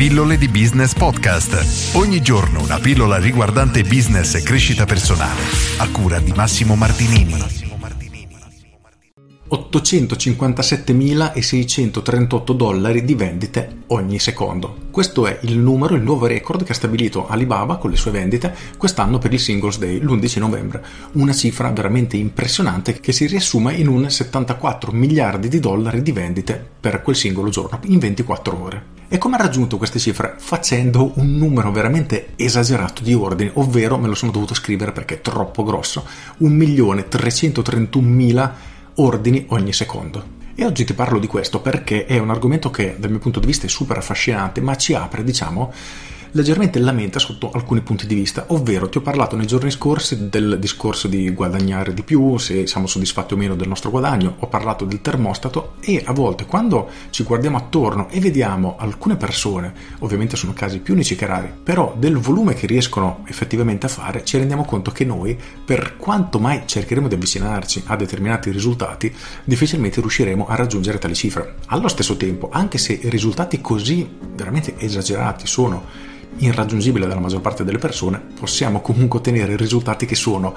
Pillole di Business Podcast. Ogni giorno una pillola riguardante business e crescita personale. A cura di Massimo Martinini. 857.638 dollari di vendite ogni secondo. Questo è il numero, il nuovo record che ha stabilito Alibaba con le sue vendite quest'anno per il Singles Day, l'11 novembre. Una cifra veramente impressionante che si riassume in un 74 miliardi di dollari di vendite per quel singolo giorno, in 24 ore. E come ha raggiunto queste cifre? Facendo un numero veramente esagerato di ordini, ovvero me lo sono dovuto scrivere perché è troppo grosso, 1.331.000 ordini ogni secondo. E oggi ti parlo di questo perché è un argomento che dal mio punto di vista è super affascinante, ma ci apre, diciamo, leggermente la mente sotto alcuni punti di vista, ovvero ti ho parlato nei giorni scorsi del discorso di guadagnare di più, se siamo soddisfatti o meno del nostro guadagno, ho parlato del termostato e a volte quando ci guardiamo attorno e vediamo alcune persone, ovviamente sono casi più unici che rari, però del volume che riescono effettivamente a fare, ci rendiamo conto che noi, per quanto mai cercheremo di avvicinarci a determinati risultati, difficilmente riusciremo a raggiungere tali cifre. Allo stesso tempo, anche se risultati così veramente esagerati sono irraggiungibile dalla maggior parte delle persone, possiamo comunque ottenere risultati che sono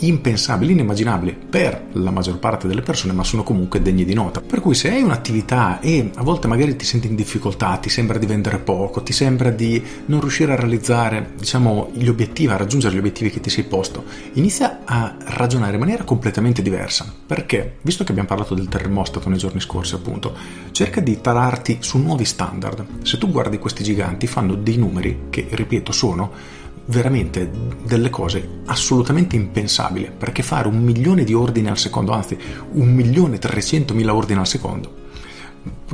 impensabili, inimmaginabili per la maggior parte delle persone, ma sono comunque degni di nota. Per cui se hai un'attività e a volte magari ti senti in difficoltà, ti sembra di vendere poco, ti sembra di non riuscire a realizzare, diciamo, gli obiettivi, a raggiungere gli obiettivi che ti sei posto, inizia a ragionare in maniera completamente diversa. Perché, visto che abbiamo parlato del termostato nei giorni scorsi, appunto, cerca di tararti su nuovi standard. Se tu guardi questi giganti, fanno dei numeri che, ripeto, sono veramente delle cose assolutamente impensabili, perché fare un milione di ordini al secondo, anzi un milione e trecentomila ordini al secondo,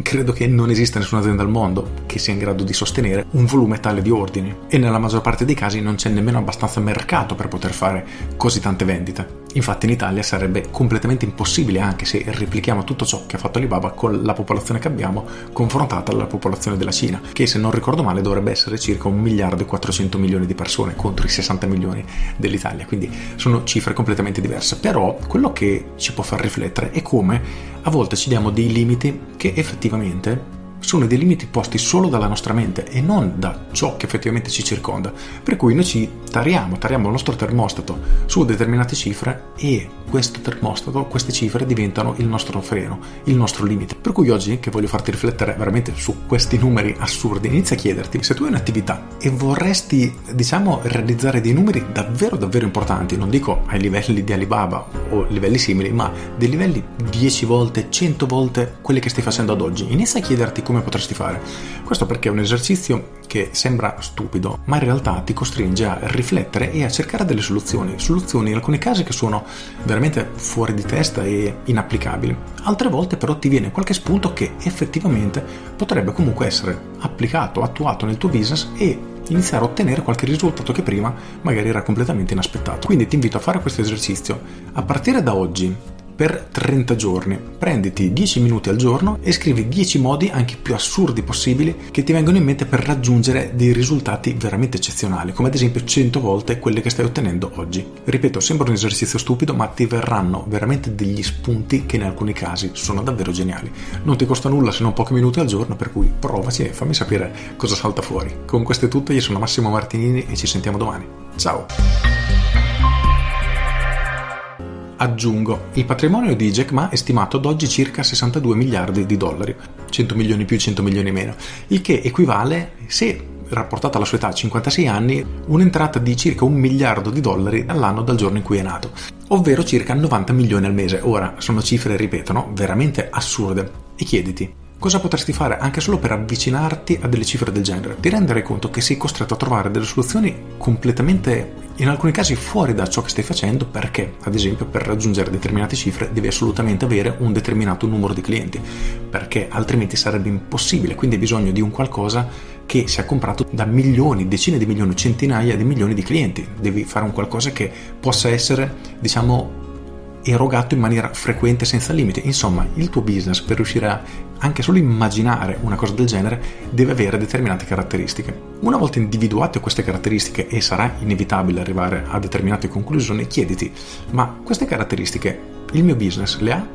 credo che non esista nessuna azienda al mondo che sia in grado di sostenere un volume tale di ordini e nella maggior parte dei casi non c'è nemmeno abbastanza mercato per poter fare così tante vendite. Infatti in Italia sarebbe completamente impossibile anche se replichiamo tutto ciò che ha fatto Alibaba con la popolazione che abbiamo confrontata alla popolazione della Cina, che se non ricordo male dovrebbe essere circa 1 miliardo e 400 milioni di persone contro i 60 milioni dell'Italia, quindi sono cifre completamente diverse. Però quello che ci può far riflettere è come a volte ci diamo dei limiti che effettivamente effettivamente sono dei limiti posti solo dalla nostra mente e non da ciò che effettivamente ci circonda. Per cui noi ci tariamo, tariamo il nostro termostato su determinate cifre e questo termostato, queste cifre diventano il nostro freno, il nostro limite. Per cui oggi che voglio farti riflettere veramente su questi numeri assurdi, inizia a chiederti se tu hai un'attività e vorresti, diciamo, realizzare dei numeri davvero davvero importanti, non dico ai livelli di Alibaba o livelli simili, ma dei livelli 10 volte, 100 volte quelli che stai facendo ad oggi. Inizia a chiederti come potresti fare. Questo perché è un esercizio che sembra stupido, ma in realtà ti costringe a riflettere e a cercare delle soluzioni, soluzioni in alcuni casi che sono veramente fuori di testa e inapplicabili. Altre volte però ti viene qualche spunto che effettivamente potrebbe comunque essere applicato, attuato nel tuo business e iniziare a ottenere qualche risultato che prima magari era completamente inaspettato. Quindi ti invito a fare questo esercizio. A partire da oggi per 30 giorni. Prenditi 10 minuti al giorno e scrivi 10 modi anche più assurdi possibili che ti vengono in mente per raggiungere dei risultati veramente eccezionali, come ad esempio 100 volte quelli che stai ottenendo oggi. Ripeto, sembra un esercizio stupido, ma ti verranno veramente degli spunti che in alcuni casi sono davvero geniali. Non ti costa nulla se non pochi minuti al giorno, per cui provaci e fammi sapere cosa salta fuori. Con questo è tutto, io sono Massimo Martinini e ci sentiamo domani. Ciao! Aggiungo, il patrimonio di Jack Ma è stimato ad oggi circa 62 miliardi di dollari, 100 milioni più, 100 milioni meno, il che equivale, se rapportata alla sua età 56 anni, un'entrata di circa un miliardo di dollari all'anno dal giorno in cui è nato, ovvero circa 90 milioni al mese. Ora, sono cifre, ripetono, veramente assurde. E chiediti, Cosa potresti fare anche solo per avvicinarti a delle cifre del genere? Ti rendere conto che sei costretto a trovare delle soluzioni completamente, in alcuni casi, fuori da ciò che stai facendo perché, ad esempio, per raggiungere determinate cifre devi assolutamente avere un determinato numero di clienti, perché altrimenti sarebbe impossibile, quindi hai bisogno di un qualcosa che sia comprato da milioni, decine di milioni, centinaia di milioni di clienti. Devi fare un qualcosa che possa essere, diciamo, erogato in maniera frequente senza limiti. Insomma, il tuo business per riuscire a anche solo immaginare una cosa del genere deve avere determinate caratteristiche. Una volta individuate queste caratteristiche e sarà inevitabile arrivare a determinate conclusioni, chiediti, ma queste caratteristiche il mio business le ha?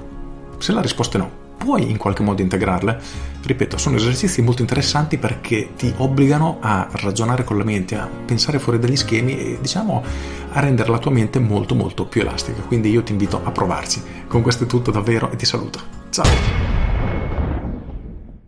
Se la risposta è no, puoi in qualche modo integrarle. Ripeto, sono esercizi molto interessanti perché ti obbligano a ragionare con la mente, a pensare fuori dagli schemi e diciamo a rendere la tua mente molto molto più elastica. Quindi io ti invito a provarci. Con questo è tutto davvero e ti saluto. Ciao!